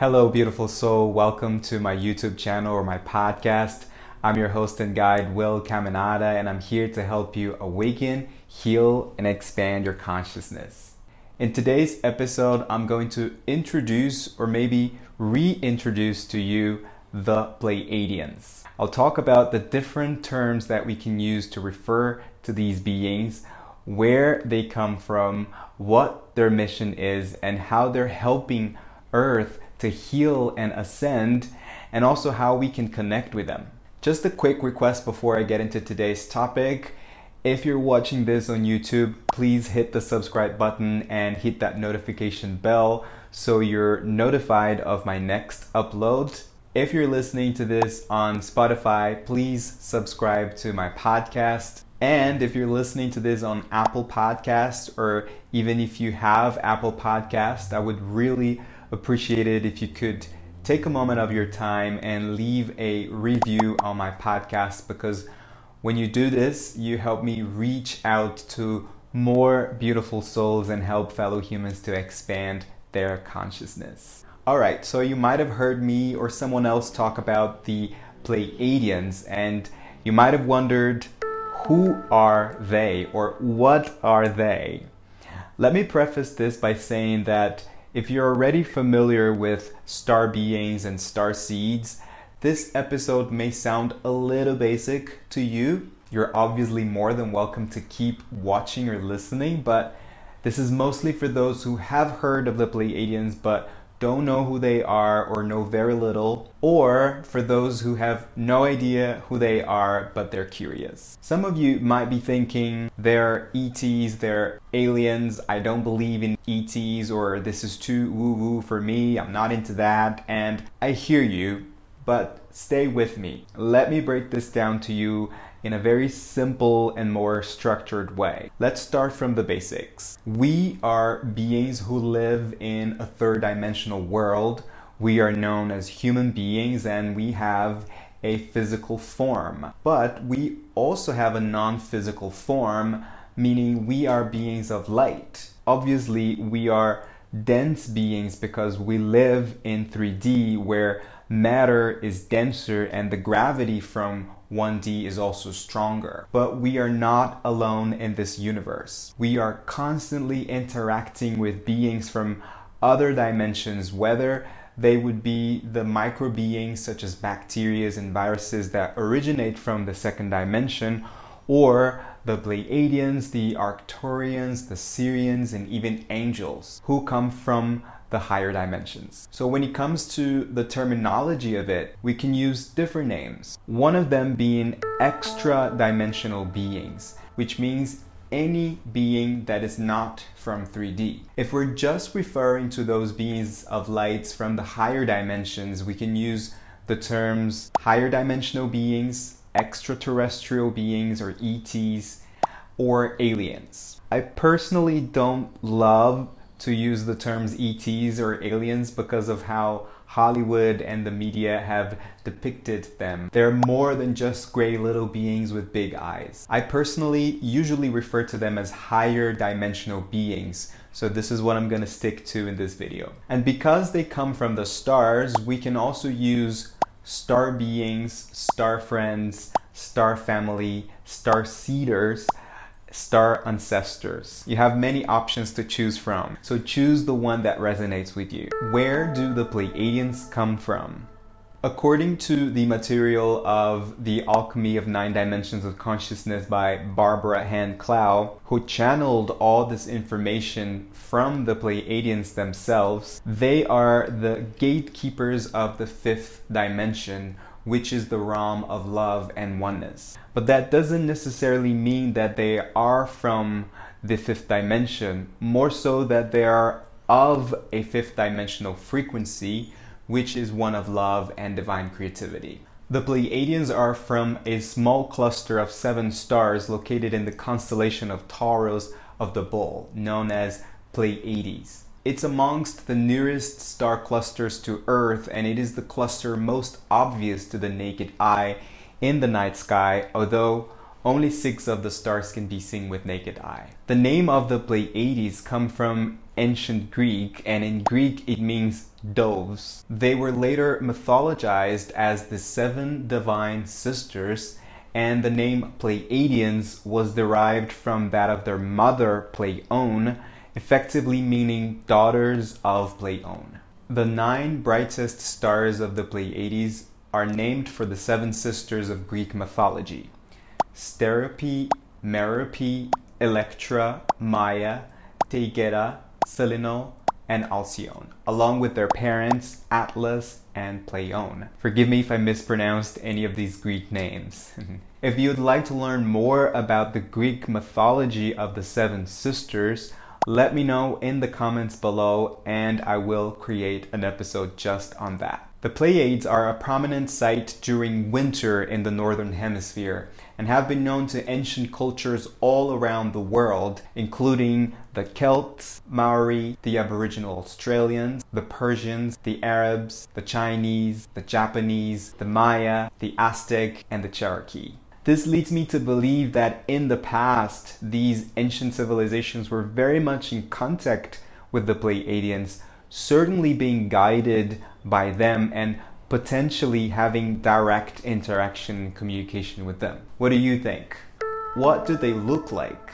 Hello, beautiful soul. Welcome to my YouTube channel or my podcast. I'm your host and guide, Will Caminada, and I'm here to help you awaken, heal, and expand your consciousness. In today's episode, I'm going to introduce or maybe reintroduce to you the Pleiadians. I'll talk about the different terms that we can use to refer to these beings, where they come from, what their mission is, and how they're helping Earth to heal and ascend, and also how we can connect with them. Just a quick request before I get into today's topic. If you're watching this on YouTube, please hit the subscribe button and hit that notification bell so you're notified of my next upload. If you're listening to this on Spotify, please subscribe to my podcast. And if you're listening to this on Apple Podcasts, or even if you have Apple Podcasts, I would really appreciate it if you could take a moment of your time and leave a review on my podcast because when you do this, you help me reach out to more beautiful souls and help fellow humans to expand their consciousness. All right, so you might have heard me or someone else talk about the Pleiadians, and you might have wondered who are they or what are they? Let me preface this by saying that if you're already familiar with star beings and star seeds, this episode may sound a little basic to you. You're obviously more than welcome to keep watching or listening, but this is mostly for those who have heard of the Pleiadians but don't know who they are or know very little, or for those who have no idea who they are but they're curious. Some of you might be thinking they're ETs, they're aliens, I don't believe in ETs, or this is too woo woo for me, I'm not into that, and I hear you, but stay with me. Let me break this down to you in a very simple and more structured way. Let's start from the basics. We are beings who live in a third dimensional world. We are known as human beings and we have a physical form. But we also have a non physical form, meaning we are beings of light. Obviously, we are dense beings because we live in 3D where matter is denser and the gravity from 1D is also stronger. But we are not alone in this universe. We are constantly interacting with beings from other dimensions, whether they would be the micro beings such as bacteria and viruses that originate from the second dimension, or the Pleiadians, the Arcturians, the Sirians, and even angels who come from the higher dimensions. So when it comes to the terminology of it, we can use different names. One of them being extra dimensional beings, which means any being that is not from 3D. If we're just referring to those beings of lights from the higher dimensions, we can use the terms higher dimensional beings, extraterrestrial beings or ETs, or aliens. I personally don't love to use the terms ETs or aliens because of how Hollywood and the media have depicted them. They're more than just gray little beings with big eyes. I personally usually refer to them as higher dimensional beings, so this is what I'm gonna stick to in this video. And because they come from the stars, we can also use star beings, star friends, star family, star seeders star ancestors. You have many options to choose from, so choose the one that resonates with you. Where do the Pleiadians come from? According to the material of The Alchemy of Nine Dimensions of Consciousness by Barbara Hand Clow, who channeled all this information from the Pleiadians themselves, they are the gatekeepers of the fifth dimension, which is the realm of love and oneness. But that doesn't necessarily mean that they are from the fifth dimension, more so that they are of a fifth dimensional frequency, which is one of love and divine creativity. The Pleiadians are from a small cluster of seven stars located in the constellation of Taurus of the Bull, known as Pleiades. It's amongst the nearest star clusters to Earth, and it is the cluster most obvious to the naked eye in the night sky, although only six of the stars can be seen with naked eye. The name of the Pleiades come from ancient Greek, and in Greek it means doves. They were later mythologized as the seven divine sisters, and the name Pleiadians was derived from that of their mother Pleione, effectively meaning daughters of Pleione. The nine brightest stars of the Pleiades are named for the seven sisters of Greek mythology. Sterope, Merope, Electra, Maia, Taygeta, Celaeno, and Alcyone, along with their parents Atlas and Pleione. Forgive me if I mispronounced any of these Greek names. if you'd like to learn more about the Greek mythology of the Seven Sisters, let me know in the comments below and I will create an episode just on that. The Pleiades are a prominent sight during winter in the Northern Hemisphere and have been known to ancient cultures all around the world, including the Celts, Maori, the Aboriginal Australians, the Persians, the Arabs, the Chinese, the Japanese, the Maya, the Aztec, and the Cherokee. This leads me to believe that in the past, these ancient civilizations were very much in contact with the Pleiadians, certainly being guided by them and potentially having direct interaction and communication with them. What do you think? What do they look like?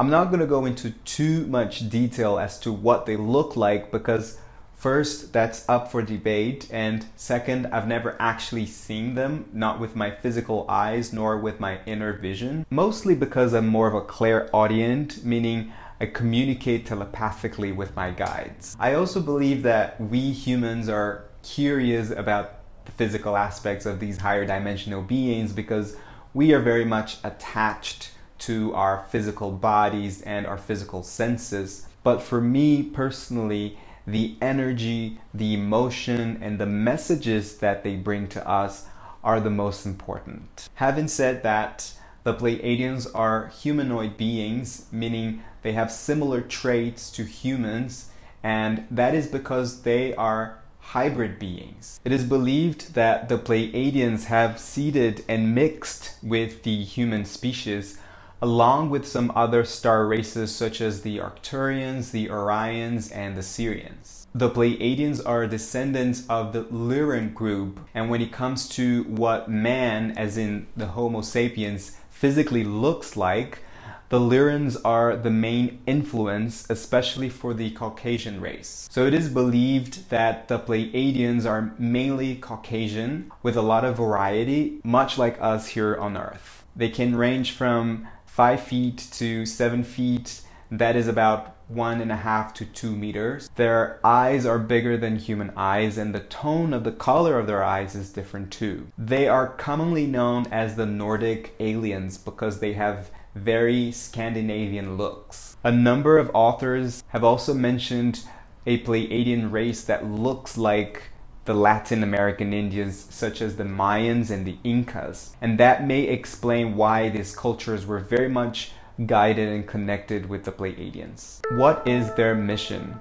I'm not going to go into too much detail as to what they look like because first that's up for debate and second I've never actually seen them not with my physical eyes nor with my inner vision mostly because I'm more of a clairaudient meaning I communicate telepathically with my guides. I also believe that we humans are curious about the physical aspects of these higher dimensional beings because we are very much attached to our physical bodies and our physical senses. But for me personally, the energy, the emotion, and the messages that they bring to us are the most important. Having said that, the Pleiadians are humanoid beings, meaning they have similar traits to humans, and that is because they are hybrid beings. It is believed that the Pleiadians have seeded and mixed with the human species, along with some other star races such as the Arcturians, the Orions, and the Sirians. The Pleiadians are descendants of the Lyran group, and when it comes to what man, as in the Homo sapiens, physically looks like, the Lyrans are the main influence, especially for the Caucasian race. So it is believed that the Pleiadians are mainly Caucasian with a lot of variety, much like us here on Earth. They can range from 5 feet to 7 feet, that is about one and a half to two meters. Their eyes are bigger than human eyes, and the tone of the color of their eyes is different too. They are commonly known as the Nordic aliens because they have very Scandinavian looks. A number of authors have also mentioned a Pleiadian race that looks like the Latin American Indians, such as the Mayans and the Incas, and that may explain why these cultures were very much guided and connected with the Pleiadians. What is their mission?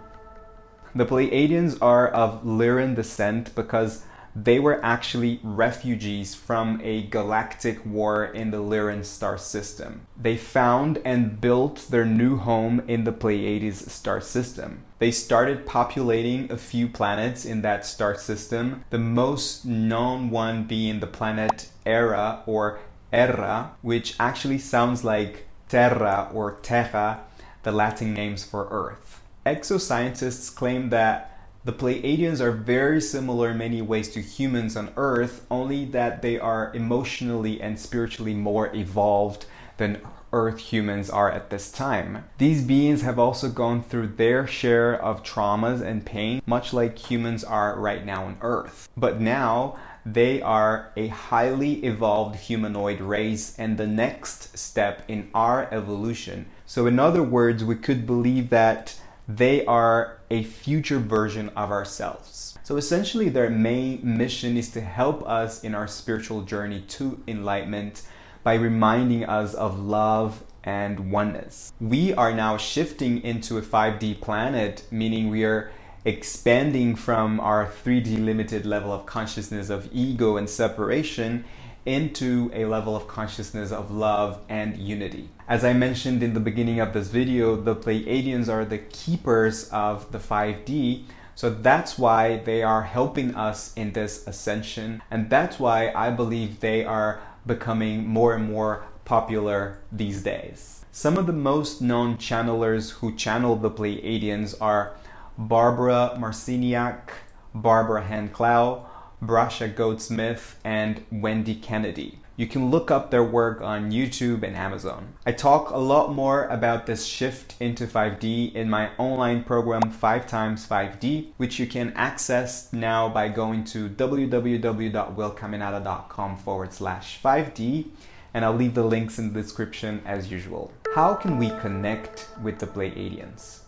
The Pleiadians are of Lyran descent because they were actually refugees from a galactic war in the Lyran star system. They found and built their new home in the Pleiades star system. They started populating a few planets in that star system, the most known one being the planet Era or Erra, which actually sounds like Terra or Terra, the Latin names for Earth. Exoscientists claim that the Pleiadians are very similar in many ways to humans on Earth, only that they are emotionally and spiritually more evolved than Earth humans are at this time. These beings have also gone through their share of traumas and pain, much like humans are right now on Earth. But now, they are a highly evolved humanoid race and the next step in our evolution. So, in other words, we could believe that they are a future version of ourselves. So essentially, their main mission is to help us in our spiritual journey to enlightenment by reminding us of love and oneness. We are now shifting into a 5D planet, meaning we are expanding from our 3D limited level of consciousness of ego and separation into a level of consciousness of love and unity. As I mentioned in the beginning of this video, the Pleiadians are the keepers of the 5D. So that's why they are helping us in this ascension. And that's why I believe they are becoming more and more popular these days. Some of the most known channelers who channel the Pleiadians are Barbara Marciniak, Barbara Hand-Clow, Brasha Goldsmith, and Wendy Kennedy. You can look up their work on YouTube and Amazon. I talk a lot more about this shift into 5D in my online program 5x5D, which you can access now by going to www.willcaminada.com forward slash 5D, and I'll leave the links in the description as usual. How can we connect with the Pleiadians?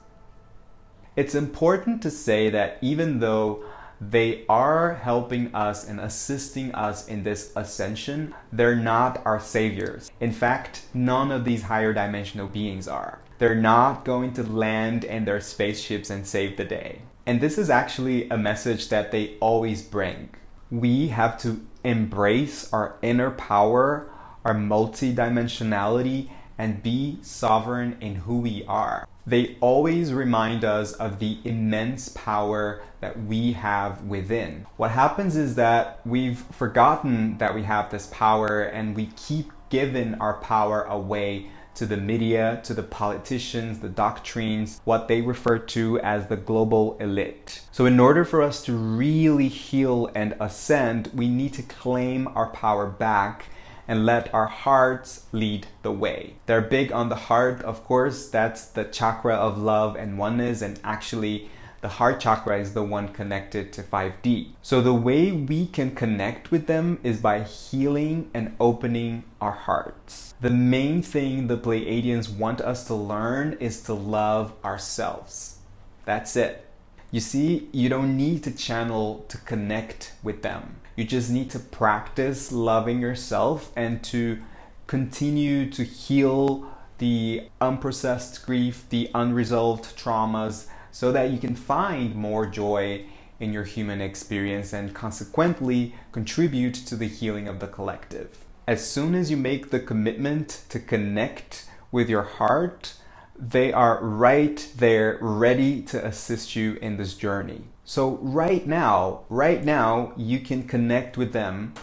It's important to say that even though they are helping us and assisting us in this ascension. They're not our saviors. In fact, none of these higher dimensional beings are. They're not going to land in their spaceships and save the day. And this is actually a message that they always bring. We have to embrace our inner power, our multidimensionality, and be sovereign in who we are. They always remind us of the immense power that we have within. What happens is that we've forgotten that we have this power and we keep giving our power away to the media, to the politicians, the doctrines, what they refer to as the global elite. So, in order for us to really heal and ascend, we need to claim our power back and let our hearts lead the way. They're big on the heart, of course, that's the chakra of love and oneness, and actually, the heart chakra is the one connected to 5D. So, the way we can connect with them is by healing and opening our hearts. The main thing the Pleiadians want us to learn is to love ourselves. That's it. You see, you don't need to channel to connect with them. You just need to practice loving yourself and to continue to heal the unprocessed grief, the unresolved traumas, so that you can find more joy in your human experience and consequently contribute to the healing of the collective. As soon as you make the commitment to connect with your heart, they are right there ready to assist you in this journey. So, right now, right now, you can connect with them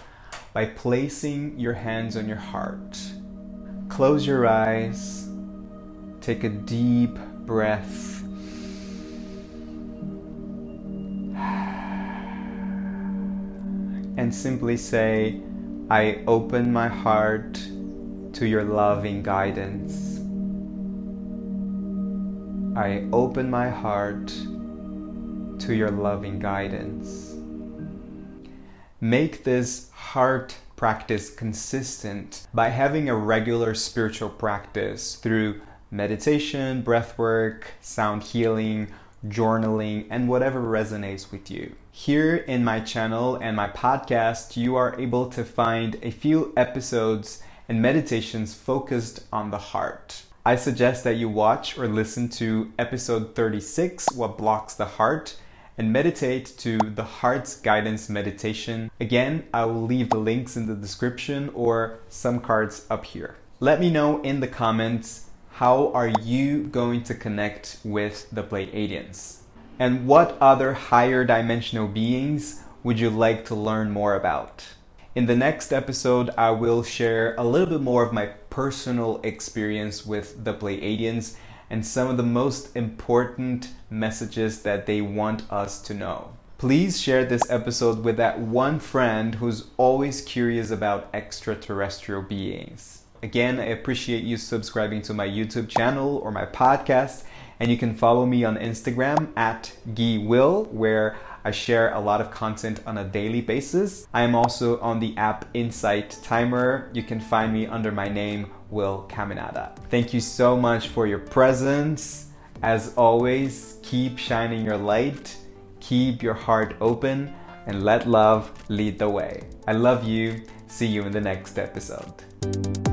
by placing your hands on your heart. Close your eyes, take a deep breath. And simply say, I open my heart to your loving guidance. I open my heart to your loving guidance. Make this heart practice consistent by having a regular spiritual practice through meditation, breath work, sound healing, journaling, and whatever resonates with you. Here in my channel and my podcast, you are able to find a few episodes and meditations focused on the heart. I suggest that you watch or listen to episode 36, What Blocks the Heart, and meditate to the Heart's Guidance Meditation. Again, I will leave the links in the description or some cards up here. Let me know in the comments how are you going to connect with the Pleiadians? And what other higher dimensional beings would you like to learn more about? In the next episode, I will share a little bit more of my personal experience with the Pleiadians and some of the most important messages that they want us to know. Please share this episode with that one friend who's always curious about extraterrestrial beings. Again, I appreciate you subscribing to my YouTube channel or my podcast, and you can follow me on Instagram at guiwill, where I share a lot of content on a daily basis. I am also on the app Insight Timer. You can find me under my name, Will Caminada. Thank you so much for your presence. As always, keep shining your light, keep your heart open, and let love lead the way. I love you. See you in the next episode.